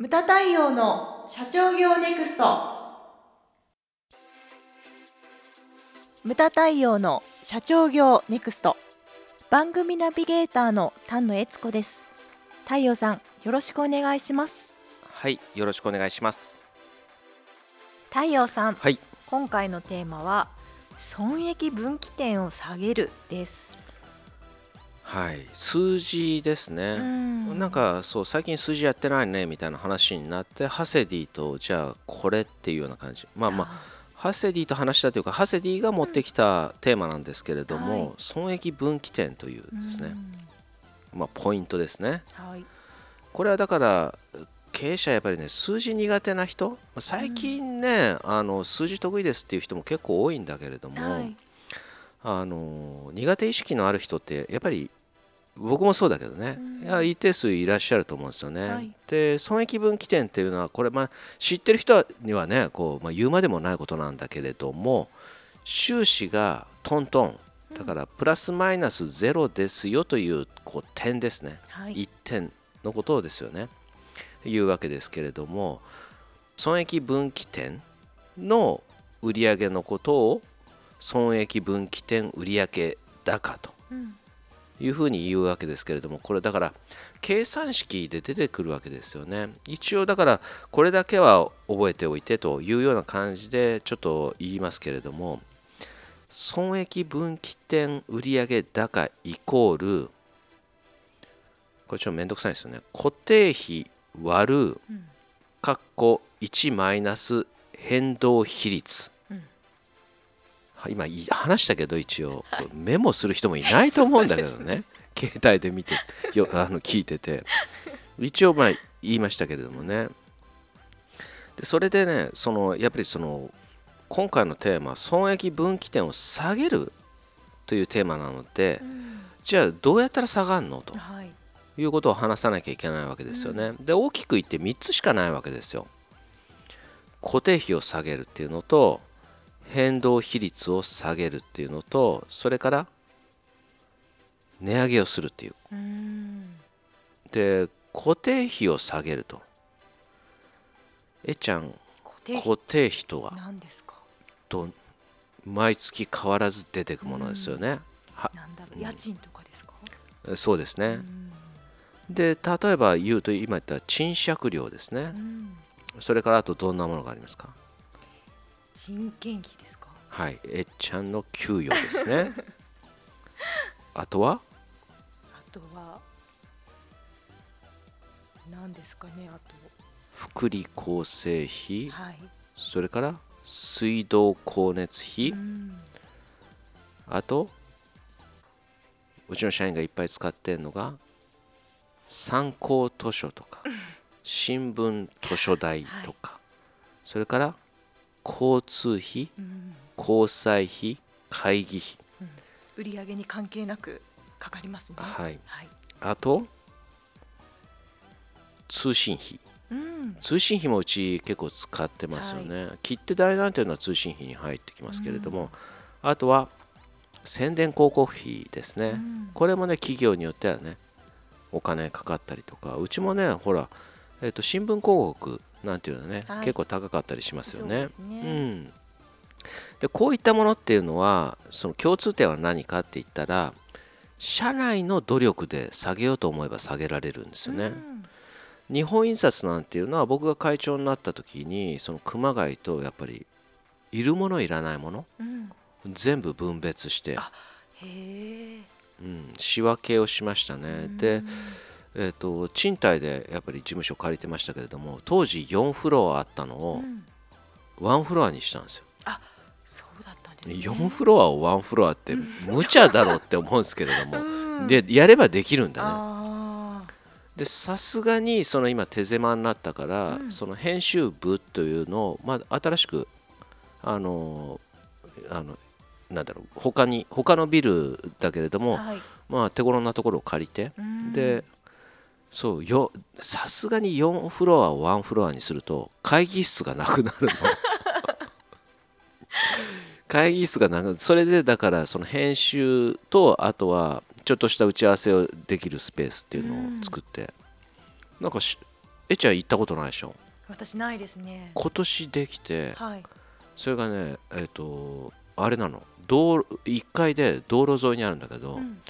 ムタ太陽の社長業ネクスト。ムタ太陽の社長業ネクスト。番組ナビゲーターの丹野悦子です。太陽さんよろしくお願いします。はい、よろしくお願いします。太陽さんはい、今回のテーマは損益分岐点を下げるですはい、数字ですね。ん。なんかそう最近数字やってないねみたいな話になってハセディとじゃあこれっていうような感じ。まあまあハセディと話したというかハセディが持ってきたテーマなんですけれども、はい。損益分岐点というですね、まあ、ポイントですね。はい。これはだから経営者やっぱりね数字苦手な人まあ最近ね、あの数字得意ですっていう人も結構多いんだけれども、はい。あの苦手意識のある人ってやっぱり僕もそうだけどね、うん。いや一定数いらっしゃると思うんですよね。はい。で損益分岐点っていうのはこれ、まあ、知ってる人にはねこう、まあ、言うまでもないことなんだけれども収支がトントン。だからプラスマイナスゼロですよというこう点ですね、はい。一点のことですよね。いうわけですけれども損益分岐点の売上のことを損益分岐点売上高と。うんいうふうに言うわけですけれどもこれだから計算式で出てくるわけですよね。一応だからこれだけは覚えておいてというような感じでちょっと言いますけれども損益分岐点売上高イコールこれちょっとめんどくさいですよね。固定費割るうん。括弧1マイナス変動比率、今い話したけど一応、メモする人もいないと思うんだけどね。携帯で見てよあの聞いてて。一応まあ言いましたけれどもね。でそれでねそのやっぱりその今回のテーマ損益分岐点を下げるというテーマなのでうん。じゃあどうやったら下がるのと。はい。いうことを話さなきゃいけないわけですよね。で大きく言って3つしかないわけですよ。固定費を下げるっていうのと変動比率を下げるっていうのとそれから値上げをするっていう。うんで固定費を下げると。えちゃん固定？費とは？何ですか？と毎月変わらず出てくものですよね。はなんだろううん家賃とかですか？そうですね。うんで例えば言うと今言った賃借料ですねう。んそれからあとどんなものがありますか？人件費ですか？はい、えっちゃんの給与ですね。あとは？あとは何ですかねあ福利厚生費。と、はい。それから水道光熱費。う、ん。あとうちの社員がいっぱい使ってるのが参考図書とか 新聞図書代とか、それから交通費、うん。交際費、会議費、売り上げに関係なくかかりますね。はい、はい。あと通信費。うん。通信費もうち結構使ってますよね、切手代なんていうのは通信費に入ってきますけれども、あとは宣伝広告費ですね、うん。これもね企業によってはねお金かかったりとか。うちもねほら、えっと新聞広告なんていうのはね、はい。結構高かったりしますよね。そうね。うん、でこういったものっていうのはその共通点は何かって言ったら社内の努力で下げようと思えば下げられるんですよね、うん。日本印刷なんていうのは僕が会長になった時にその熊谷とやっぱりいるものいらないものうん。全部分別して、あへえうん、仕分けをしましたね。で、えー、と賃貸でやっぱり事務所借りてましたけれども当時4フロアあったのをうん。1フロアにしたんですよ。そうだったんですね。4フロアを1フロアって無茶だろうって思うんですけれども うん。でやればできるんだね。あでさすがにその今手狭になったから、うん。その編集部というのを、まあ、新しくあのあのなんだろう他に他のビルだけれども、ーはい。まあ手頃なところを借りて、うん。でそうよさすがに4フロアを1フロアにすると会議室がなくなるの。会議室がなくそれでだからその編集とあとはちょっとした打ち合わせをできるスペースっていうのを作って、なんかしえっちゃん行ったことないでしょ？私ないですね。今年できてはい。それがねえっ、とあれなの。道路1階で道路沿いにあるんだけど、うん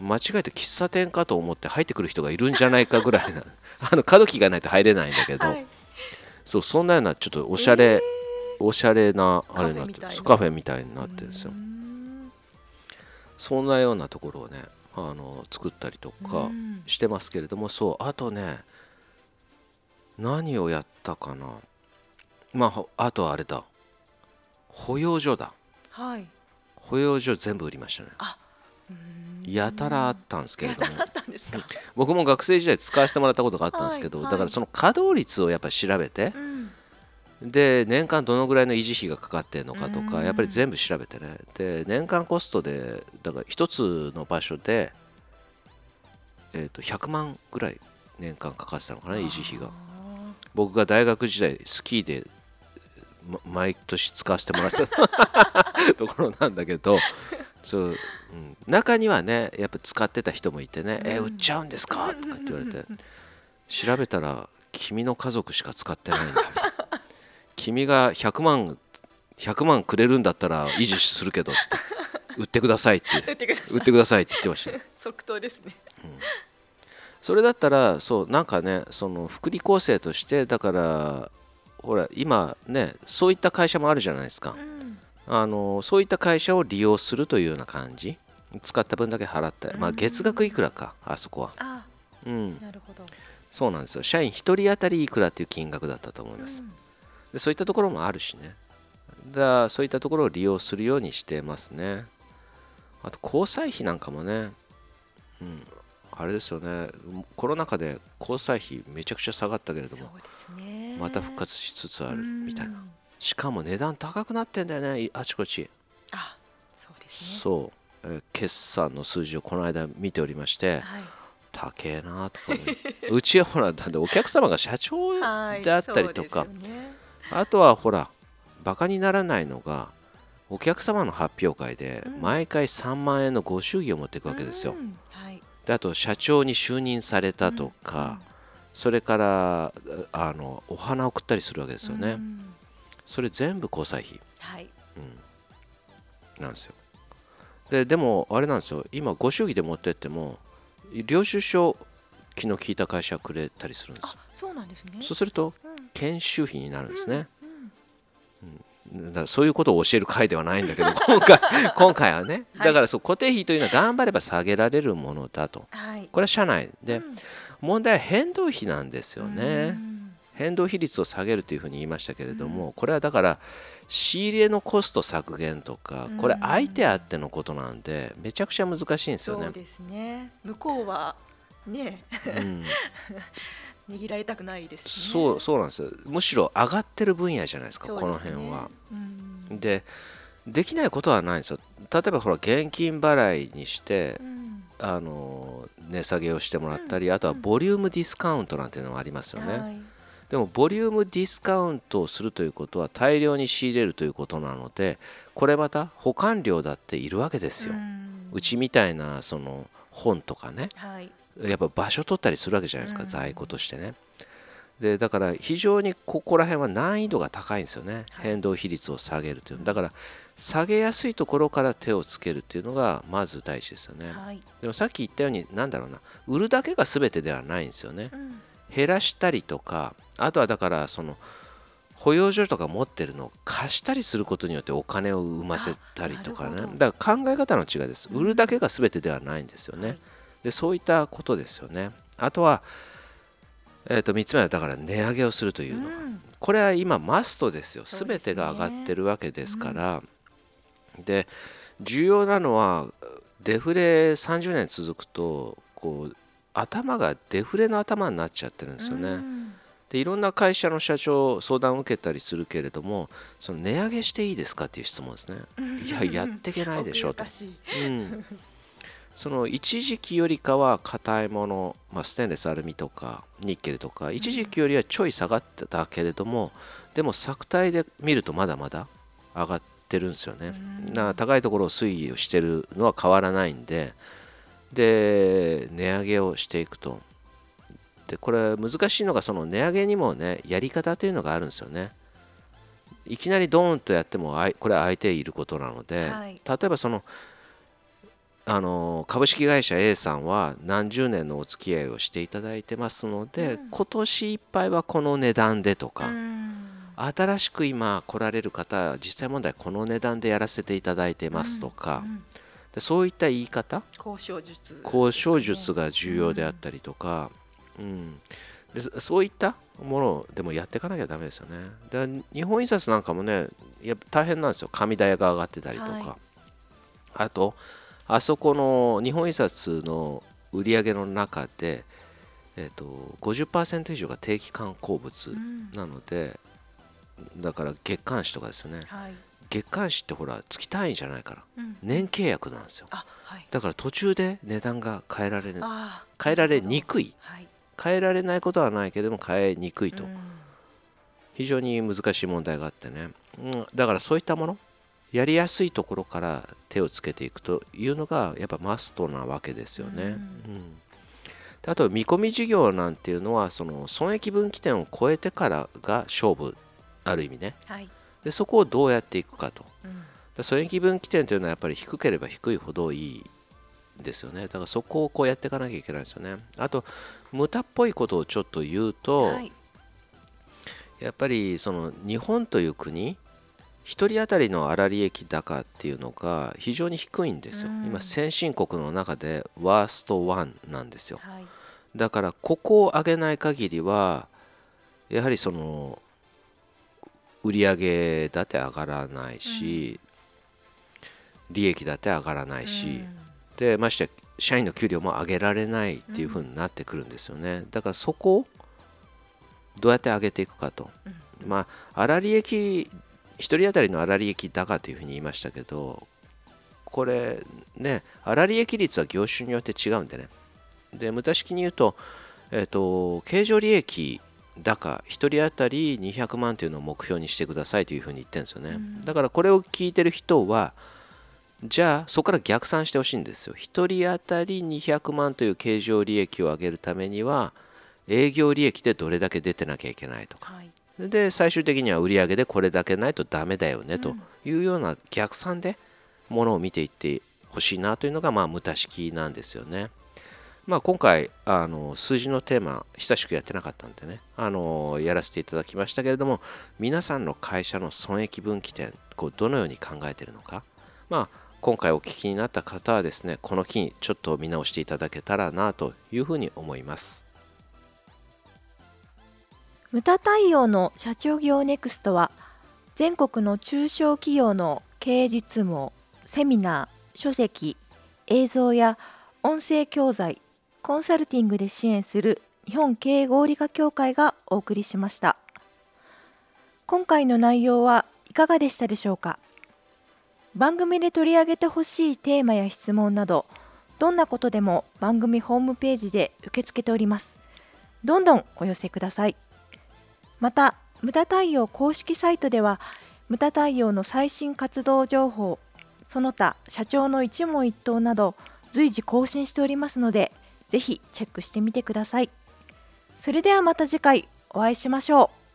間違えて喫茶店かと思って入ってくる人がいるんじゃないかぐらいな あの角木がないと入れないんだけど、はい。そうそんなようなちょっとおしゃれ、おしゃれなあれになってカフェみたいな。そうカフェみたいになってるんですよ。うん。そんなようなところをねあの作ったりとかうん。してますけれどもそうあとね何をやったかな。まあほあとはあれだ。保養所だ。はい。保養所全部売りましたね。うんやたらあったんですけれども。僕も学生時代使わせてもらったことがあったんですけど、だからその稼働率をやっぱり調べてうん。で年間どのぐらいの維持費がかかってるのかとうん。かやっぱり全部調べてね。で年間コストでだから一つの場所で、えー、と100万ぐらい年間かかってたのかな維持費が。あ僕が大学時代スキーで、ま毎年使わせてもらってた ところなんだけどそう、うん、中にはねやっぱ使ってた人もいてね「えうん。売っちゃうんですか?」とかって言われて調べたら「君の家族しか使ってないんだ」君が100万100万くれるんだったら維持するけどって売ってくださいってー売ってください。売って言ってました。即答ですね。それだったらそうなんかねその福利厚生としてだからほら今ねそういった会社もあるじゃないですか。うんあのそういった会社を利用するというような感じ。使った分だけ払ってまあうん。月額いくらかあそこは。あうん。なるほど。そうなんですよ。社員1人当たりいくらっていう金額だったと思います。うん。でそういったところもあるしね。だそういったところを利用するようにしてますね。あと交際費なんかもね。うん。あれですよね。コロナ禍で交際費めちゃくちゃ下がったけれども。ね。また復活しつつあるみたいな。うんしかも値段高くなってんだよねいあちこち。あそうですね。そう、えー決算の数字をこの間見ておりましてはい。高えなとか思ううちはほらだってお客様が社長はいであったりとか。そうですよね。あとはほらバカにならないのがお客様の発表会でうん。毎回3万円のご祝儀を持っていくわけですよ。うんはい。であと社長に就任されたとか、それからあのお花を送ったりするわけですよね、うんそれ全部交際費、はい。うん、なんですよ。ででもあれなんですよ。今ご祝儀で持ってっても領収書昨日聞いた会社くれたりするんですあそうなんですね。そうするとうん。研修費になるんですね、うんだからそういうことを教える回ではないんだけど 今回 今回はね。はい。だからそう固定費というのは頑張れば下げられるものだと。はい。これは社内で。うん。問題は変動費なんですようねん変動比率を下げるというふうに言いましたけれどもこれはだから仕入れのコスト削減とかこれ相手あってのことなんでめちゃくちゃ難しいんですよね。そう。ですね。向こうはねうん。握られたくないですしね。そうそうなんですよ。むしろ上がってる分野じゃないですかこの辺は。うん。でできないことはないんですよ。例えばほら現金払いにしてうん。あの値下げをしてもらったり、あとはボリュームディスカウントなんていうのがありますよね、はいでもボリュームディスカウントをするということは大量に仕入れるということなのでこれまた保管料だっているわけですよ、うちみたいなその本とかね。はい。やっぱ場所取ったりするわけじゃないですか、うん。在庫としてね。でだから非常にここら辺は難易度が高いんですよね、はい。変動比率を下げるというの。だから下げやすいところから手をつけるっていうのがまず大事ですよね、はい。でもさっき言ったようになんだろうな。売るだけが全てではないんですよね。うん減らしたりとかあとはだからその保養所とか持ってるのを貸したりすることによってお金を生ませたりとかね。だから考え方の違いです。うん。売るだけが全てではないんですよね、はい。でそういったことですよね。あとは、えー、と3つ目はだから値上げをするというのが、うん。これは今マストですよ。全てが上がってるわけですから。で重要なのはデフレ30年続くとこう頭がデフレの頭になっちゃってるんですよね、うん。でいろんな会社の社長相談を受けたりするけれどもその値上げしていいですかっていう質問ですね。いややっていけないでしょと。うん、その一時期よりかは硬いもの、まあ、ステンレスアルミとかニッケルとか一時期よりはちょい下がってたけれども、でも作体で見るとまだまだ上がってるんですよね、うん。高いところを推移をしてるのは変わらないんでで値上げをしていくと。でこれ難しいのがその値上げにもねやり方というのがあるんですよね。いきなりドーンとやってもあいこれは相手いることなので、はい。例えばそのあの株式会社 A さんは何十年のお付き合いをしていただいてますので、うん。今年いっぱいはこの値段でとか、うん。新しく今来られる方は実際問題この値段でやらせていただいてますとか、うんでそういった言い方？交渉術交渉術が重要であったりとか、うん。でそそういったものでもやっていかなきゃダメですよね。で日本印刷なんかもねやっぱ大変なんですよ。紙代が上がってたりとか、はい。あとあそこの日本印刷の売り上げの中で、えー、と50%以上が定期刊行物うん。なので、だから月刊誌とかですよね。はい月刊誌ってほら月単位じゃないからうん。年契約なんですよ。あはい。だから途中で値段が変えられる変えられにくい。はい。変えられないことはないけれども変えにくいと、うん。非常に難しい問題があってね、うん、だからそういったものやりやすいところから手をつけていくというのがやっぱマストなわけですよね。うん。うん。であと見込み事業なんていうのはその損益分岐点を超えてからが勝負ある意味ね。はいでそこをどうやっていくかと。うん。で損益分岐点というのはやっぱり低ければ低いほどいいですよね。だからそこをこうやっていかなきゃいけないですよね。あと無駄っぽいことをちょっと言うと、はい。やっぱりその日本という国1人当たりの粗利益高っていうのが非常に低いんですよ、うん。今先進国の中でワースト1なんですよ。はい。だからここを上げない限りはやはりその売上だって上がらないし、利益だって上がらないし、でましてや社員の給料も上げられないっていう風になってくるんですよね、だからそこをどうやって上げていくかと、うん。まあ粗利益1人当たりの粗利益高というふうに言いましたけどこれね粗利益率は業種によって違うんでね。で無駄式に言うと,、えっと経常利益高1人当たり200万というのを目標にしてくださいというふうに言ってるんですよね、うん。だからこれを聞いてる人はじゃあそこから逆算してほしいんですよ。1人当たり200万という経常利益を上げるためには営業利益でどれだけ出てなきゃいけないとか。はい。で最終的には売上でこれだけないとダメだよねとうん。いうような逆算でものを見ていってほしいなというのがまあ無駄式なんですよね。まあ、今回あの数字のテーマ久しくやってなかったんでねあのやらせていただきましたけれども皆さんの会社の損益分岐点こうどのように考えているのか、まあ、今回お聞きになった方はですねこの機にちょっと見直していただけたらなというふうに思います。無駄対応の社長業ネクストは全国の中小企業の経営実務セミナー、書籍、映像や音声教材、コンサルティングで支援する日本経営合理化協会がお送りしました。今回の内容はいかがでしたでしょうか？番組で取り上げてほしいテーマや質問などどんなことでも番組ホームページで受け付けております。どんどんお寄せください。また無駄対応公式サイトでは無駄対応の最新活動情報その他社長の一問一答など随時更新しておりますのでぜひチェックしてみてください。それではまた次回お会いしましょう。